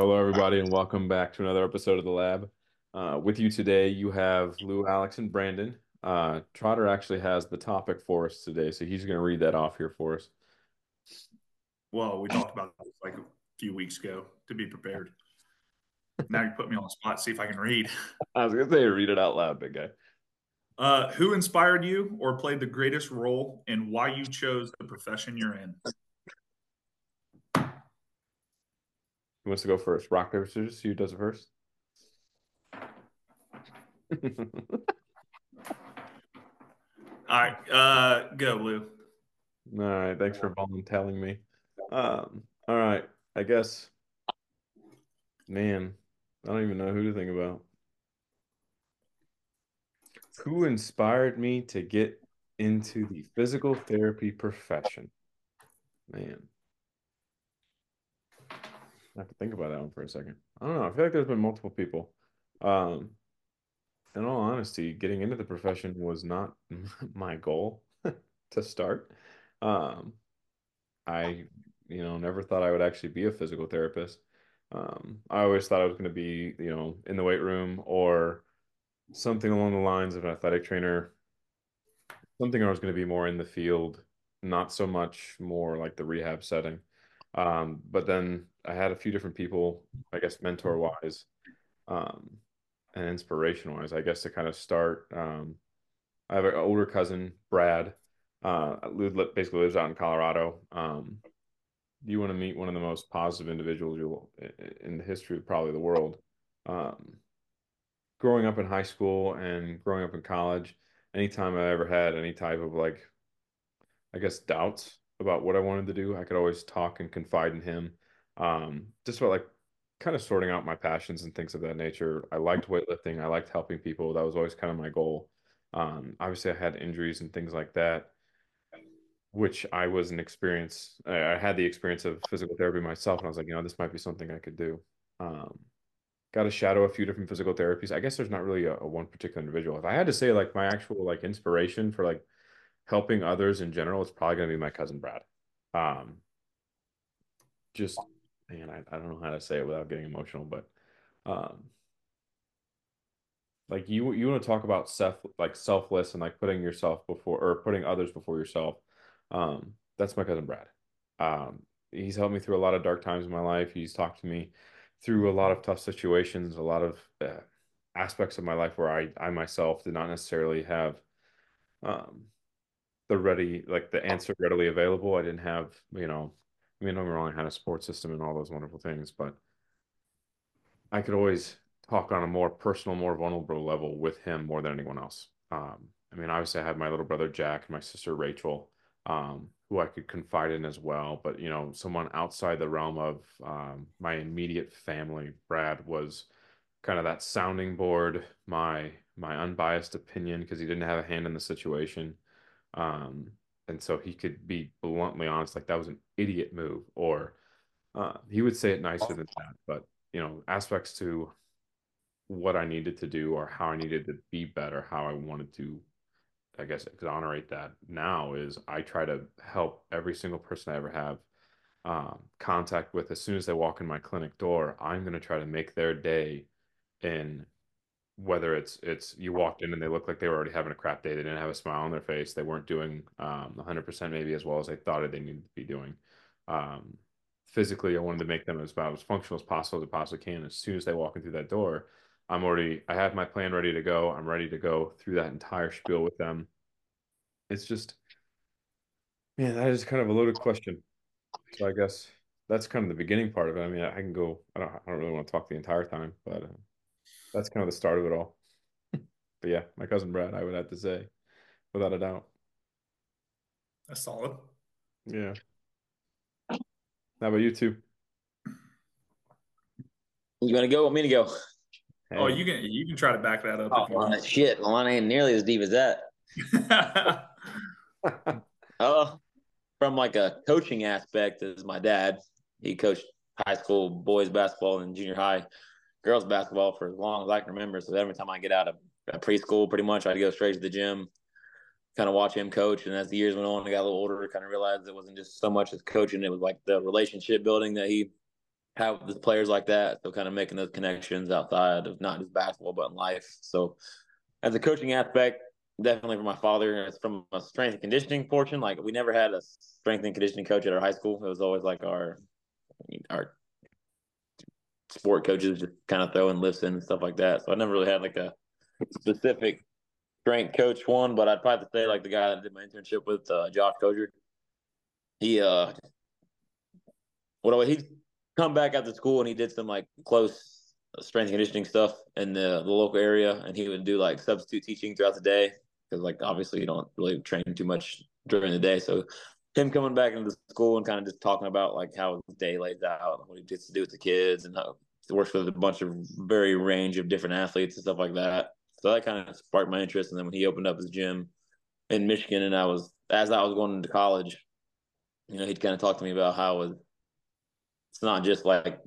Hello everybody, and welcome back to another episode of the Lab. Uh, with you today, you have Lou, Alex, and Brandon. Uh, Trotter actually has the topic for us today, so he's going to read that off here for us. Well, we talked about this like a few weeks ago to be prepared. now you put me on the spot. See if I can read. I was going to say, read it out loud, big guy. Uh, who inspired you or played the greatest role in why you chose the profession you're in? Who wants to go first? Rock, paper, scissors. Who does it first? All right, uh, go, Lou. All right, thanks for telling me. Um, all right, I guess, man, I don't even know who to think about. Who inspired me to get into the physical therapy profession? Man, I have to think about that one for a second. I don't know. I feel like there's been multiple people. Um, in all honesty, getting into the profession was not my goal to start. Um, I, you know, never thought I would actually be a physical therapist. Um, I always thought I was going to be, you know, in the weight room or something along the lines of an athletic trainer. Something I was going to be more in the field, not so much more like the rehab setting. Um, but then I had a few different people, I guess, mentor wise, um, and inspiration wise, I guess, to kind of start. Um, I have an older cousin, Brad, uh, basically lives out in Colorado. Um, you want to meet one of the most positive individuals you'll in the history of probably the world. Um, growing up in high school and growing up in college, anytime I ever had any type of like, I guess, doubts about what I wanted to do, I could always talk and confide in him. Um, just about like kind of sorting out my passions and things of that nature. I liked weightlifting. I liked helping people. That was always kind of my goal. Um, obviously, I had injuries and things like that, which I was an experience. I, had the experience of physical therapy myself, and I was like, you know, this might be something I could do. Um, got to shadow a few different physical therapies. I guess there's not really a, a one particular individual. If I had to say like my actual like inspiration for like helping others in general, it's probably going to be my cousin Brad. Um, just man, I, I don't know how to say it without getting emotional, but um, like you you want to talk about self like selfless and like putting yourself before or putting others before yourself. Um, that's my cousin Brad. Um, he's helped me through a lot of dark times in my life. He's talked to me through a lot of tough situations, a lot of uh, aspects of my life where I I myself did not necessarily have um the ready like the answer readily available. I didn't have, you know, I mean, don't get wrong, I had a support system and all those wonderful things, but I could always talk on a more personal, more vulnerable level with him more than anyone else. Um, I mean, obviously, I had my little brother Jack and my sister Rachel, um, who I could confide in as well. But you know, someone outside the realm of um, my immediate family, Brad was kind of that sounding board, my my unbiased opinion because he didn't have a hand in the situation. Um, and so he could be bluntly honest, like that was an idiot move, or uh, he would say it nicer than that. But you know, aspects to what I needed to do or how I needed to be better, how I wanted to, I guess, exonerate that now is I try to help every single person I ever have um, contact with as soon as they walk in my clinic door. I'm going to try to make their day in whether it's it's you walked in and they looked like they were already having a crap day they didn't have a smile on their face they weren't doing um, 100% maybe as well as they thought they needed to be doing um, physically i wanted to make them as about as functional as possible as I possibly can. As soon as they walk in through that door i'm already i have my plan ready to go i'm ready to go through that entire spiel with them. It's just man that is kind of a loaded question. So i guess that's kind of the beginning part of it. I mean i can go i don't, I don't really want to talk the entire time but uh, that's kind of the start of it all. but yeah, my cousin Brad, I would have to say, without a doubt. That's solid. Yeah. How about you two? You want to go? Want me to go? Hey. Oh, you can you can try to back that up. Oh, shit, mine ain't nearly as deep as that. uh, from like a coaching aspect, as my dad, he coached high school boys basketball and junior high girls basketball for as long as I can remember. So every time I get out of uh, preschool, pretty much I'd go straight to the gym, kind of watch him coach. And as the years went on, I got a little older, kind of realized it wasn't just so much as coaching; it was like the relationship building that he have the players like that. So kind of making those connections outside of not just basketball but in life. So as a coaching aspect, definitely for my father, it's from a strength and conditioning portion. Like we never had a strength and conditioning coach at our high school. It was always like our our sport coaches just kind of throwing lifts in and stuff like that. So I never really had like a specific strength coach one, but I'd probably say like the guy that did my internship with, uh, Josh Kozer. He uh, what he come back after school and he did some like close strength conditioning stuff in the, the local area, and he would do like substitute teaching throughout the day because like obviously you don't really train too much during the day, so him coming back into the school and kind of just talking about like how his day lays out, what he gets to do with the kids, and how he works with a bunch of very range of different athletes and stuff like that. So that kind of sparked my interest. And then when he opened up his gym in Michigan, and I was as I was going into college, you know, he'd kind of talk to me about how it's not just like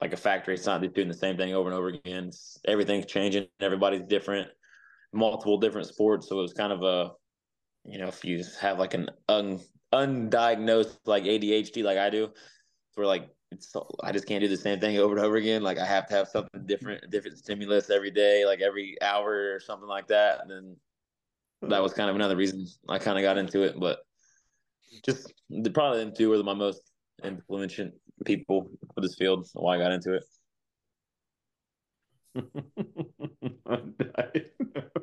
like a factory. It's not just doing the same thing over and over again. It's, everything's changing. Everybody's different, multiple different sports. So it was kind of a you know, if you have like an un, undiagnosed like ADHD like I do, where like it's I just can't do the same thing over and over again. Like I have to have something different, different stimulus every day, like every hour or something like that. And then that was kind of another reason I kind of got into it. But just the, probably them two were my most influential people for this field. Why I got into it.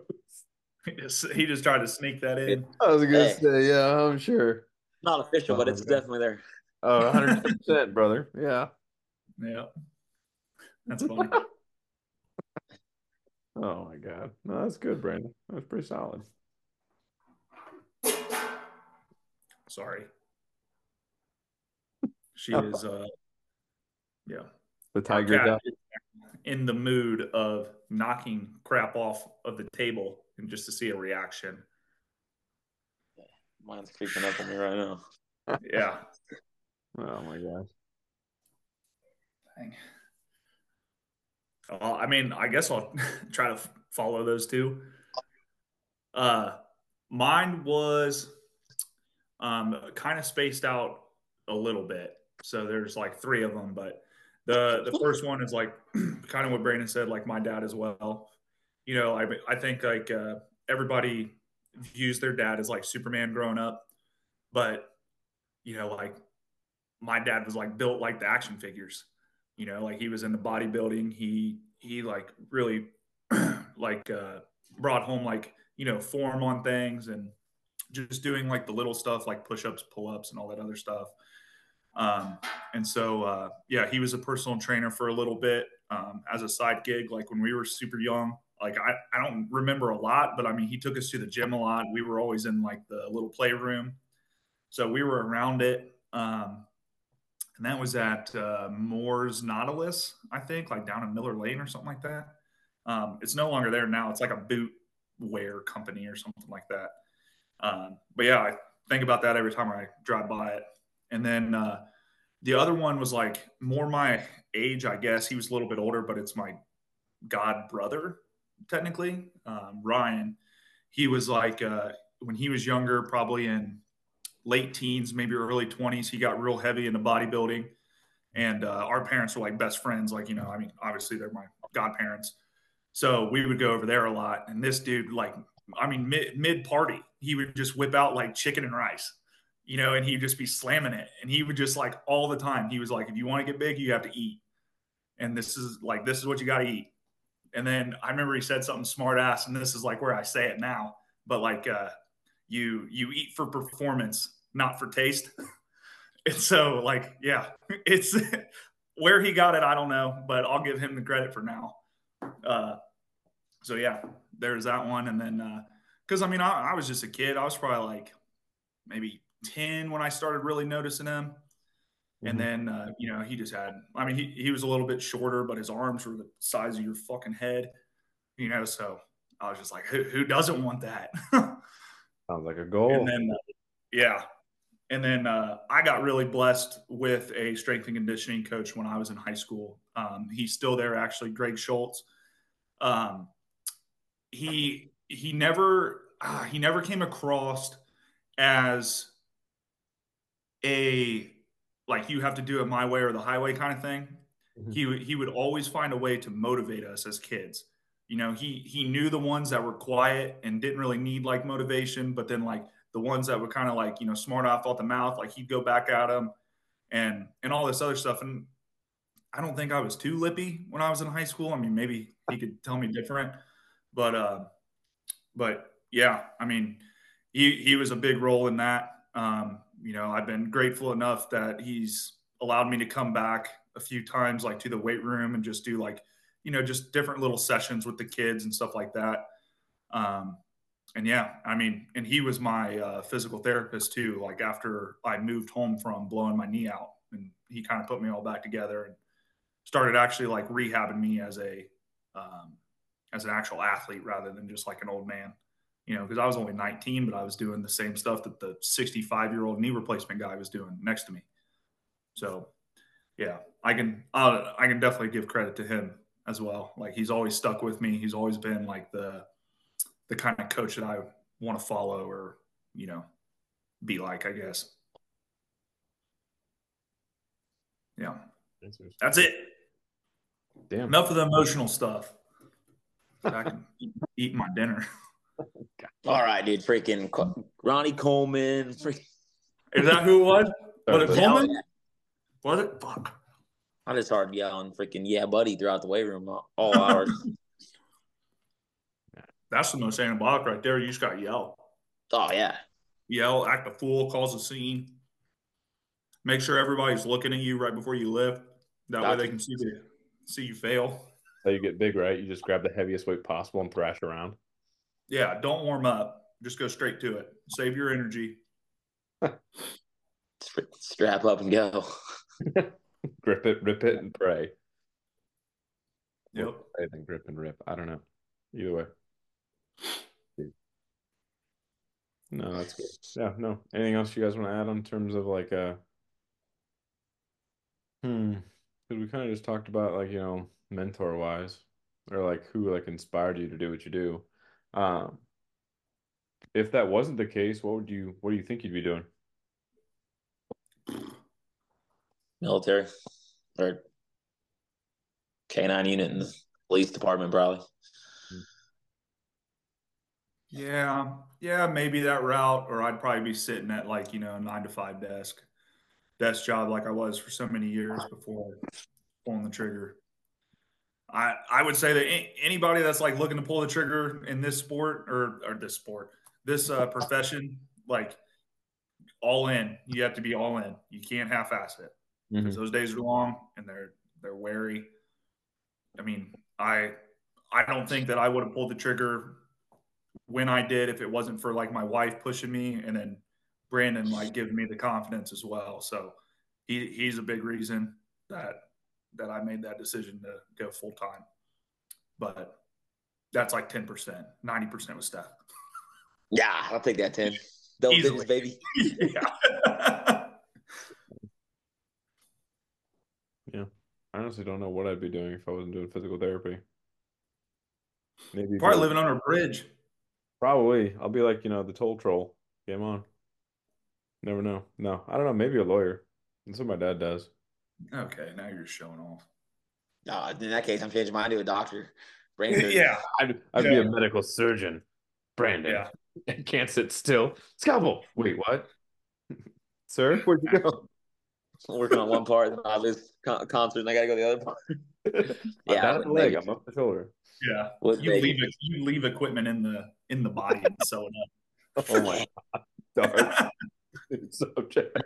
he just tried to sneak that in. I was gonna hey. say, yeah, I'm sure. Not official, oh, but it's definitely there. Oh, 100 percent, brother. Yeah. Yeah. That's funny. oh my god. No, that's good, Brandon. That's pretty solid. Sorry. She is uh yeah. The tiger in the mood of knocking crap off of the table and just to see a reaction. Mine's creeping up on me right now. yeah. Oh my gosh. Dang. Well, I mean, I guess I'll try to follow those two. Uh, mine was um, kind of spaced out a little bit. So there's like three of them, but the the first one is like kind of what Brandon said, like my dad as well you know, I I think like uh, everybody views their dad as like Superman growing up, but you know, like my dad was like built like the action figures. You know, like he was in the bodybuilding. He he like really like uh, brought home like you know form on things and just doing like the little stuff like push-ups, pull-ups, and all that other stuff. Um, and so uh, yeah, he was a personal trainer for a little bit um, as a side gig, like when we were super young like I, I don't remember a lot, but I mean he took us to the gym a lot. We were always in like the little playroom, so we were around it. Um, and that was at uh, Moore's Nautilus, I think, like down in Miller Lane or something like that. Um, it's no longer there now. It's like a boot wear company or something like that. Um, but yeah, I think about that every time I drive by it. And then uh, the other one was like more my age, I guess. He was a little bit older, but it's my god brother technically. Um, Ryan, he was like uh, when he was younger, probably in late teens, maybe early 20s, he got real heavy into bodybuilding. And uh, our parents were like best friends. Like, you know, I mean, obviously they're my godparents. So we would go over there a lot. And this dude, like, I mean, mid, mid party, he would just whip out like chicken and rice, you know, and he'd just be slamming it. And he would just like all the time, he was like, if you want to get big, you have to eat. And this is like, this is what you got to eat. And then I remember he said something smart ass, and this is like where I say it now, but like uh, you you eat for performance, not for taste. and so like yeah, it's where he got it, I don't know, but I'll give him the credit for now. Uh, so yeah, there's that one, and then because uh, I mean I, I was just a kid, I was probably like maybe ten when I started really noticing him. And mm-hmm. then, uh, you know, he just had, I mean, he, he was a little bit shorter, but his arms were the size of your fucking head, you know. So I was just like, who, who doesn't want that? Sounds like a goal. And then, uh, yeah. And then uh, I got really blessed with a strength and conditioning coach when I was in high school. Um, he's still there, actually, Greg Schultz. Um, he he never uh, he never came across as a like you have to do it my way or the highway kind of thing. Mhm. He would he would always find a way to motivate us as kids. You know, he he knew the ones that were quiet and didn't really need like motivation, but then like the ones that were kind of like you know smart off off the mouth, like he'd go back at them and and all this other stuff. And I don't think I was too lippy when I was in high school. I mean, maybe he could tell me different, but uh, but yeah, I mean, he he was a big role in that. Um, you know, I've been grateful enough that he's allowed me to come back a few times, like to the weight room and just do like, you know, just different little sessions with the kids and stuff like that. Um, and yeah, I mean, and he was my uh, physical therapist too. Like after I moved home from blowing my knee out, and he kind of put me all back together and started actually like rehabbing me as a um, as an actual athlete rather than just like an old man. You know, because I was only 19, but I was doing the same stuff that the 65 year old knee replacement guy was doing next to me. So, yeah, I can uh, I can definitely give credit to him as well. Like he's always stuck with me. He's always been like the the kind of coach that I want to follow or you know be like. I guess. Yeah, that's it. Damn. Enough of the emotional stuff. I can eat my dinner. All right, dude. Freaking Ronnie Coleman. Freaking, Is that who it was? Was it Coleman? Yeah, Was it? Fuck. I just started yelling freaking yeah, buddy, throughout the weight room all, all hours. That's the most anabolic right there. You just got to yell. oh yeah. Yell, act a fool, cause a scene. Make sure everybody's looking at you right before you lift. That way they can see the, see you fail. So you get big, right? You just grab the heaviest weight possible and thrash around. Yeah, don't warm up. Just go straight to it. Save your energy. Strap up and go. Grip it, rip it, and pray. Yep. I think grip and rip. I don't know. Either way. No, that's good. Yeah, no. Anything else you guys want to add in terms of like uh hmm. Because we kind of just talked about like, you know, mentor wise or like who like inspired you to do what you do. Um if that wasn't the case, what would you what do you think you'd be doing? Military or K9 unit in the police department, probably. Yeah. Yeah, maybe that route, or I'd probably be sitting at like, you know, a nine to five desk, desk job like I was for so many years before pulling the trigger. I, I would say that anybody that's like looking to pull the trigger in this sport or, or this sport, this uh, profession, like all in, you have to be all in. You can't half ass it because those days are long and they're they're wary. I mean, I I don't think that I would have pulled the trigger when I did if it wasn't for like my wife pushing me and then Brandon like giving me the confidence as well. So he he's a big reason that that I made that decision to go full time. But that's like ten percent. Ninety percent was Steph. Yeah, I'll take that 10. Double Easily. digits, baby. yeah. yeah. I honestly don't know what I'd be doing if I wasn't doing physical therapy. Maybe Probably go- living under a bridge. Probably. I'll be like, you know, the toll troll. Game on. Never know. No, I don't know. Maybe a lawyer. That's what my dad does. Okay, now you're just showing off. Uh, in that case, I'm changing mine to a doctor. Brandon. yeah. I'd, I'd be a medical surgeon. Brandon. Yeah. I can't sit still. Scalpel. Wait, what? Sir, where'd you go? Working on one part, then I lose con- concert, and I got to go the other part. I'm Yeah, down the leg. I'm up the shoulder. Yeah. Would You leave it. it, you leave equipment in the in the body and sew it up. Oh my god, dark subject.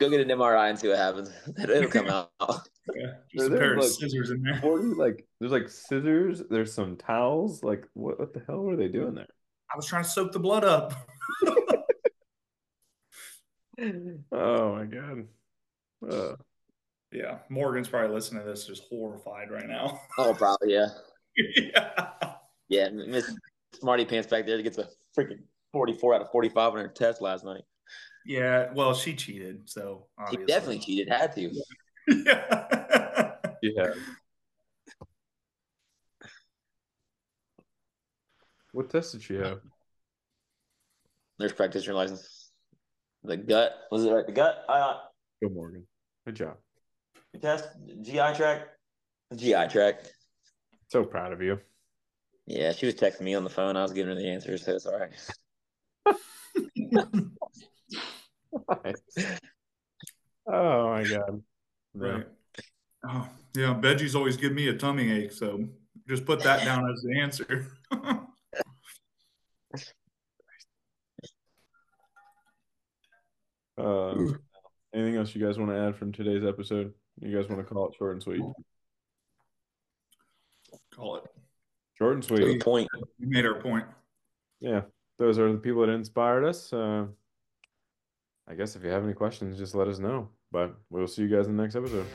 Go get an MRI and see what happens. It'll come out. Yeah, just a There- pair of look. scissors in there. 40, like there's like scissors, there's some towels. Like what, what the hell were they doing there? I was trying to soak the blood up. Oh my god. Uh, Yeah, Morgan's probably listening to this, just horrified right now. Oh, probably, yeah. yeah. Yeah, Miss Smarty Pants back there He gets a freaking 44 out of 45 on her test last night. Yeah, well, she cheated, so She definitely cheated, had to. yeah. yeah. What test did she have? Nurse practitioner license. the gut was it right? The gut uh, Go Morgan. Good job. test GI tract. GI tract. So proud of you. Yeah, she was texting me on the phone. I was giving her the answers, so it's all right. oh my god. Yeah. Right. Oh, yeah. Veggies always give me a tummy ache, so just put that down as the answer. Uh, anything else you guys want to add from today's episode? You guys want to call it short and sweet? Call it. Short and To the sweet. point. We made our point. Yeah, those are the people that inspired us. Uh, I guess if you have any questions, just let us know. But we'll see you guys in the next episode.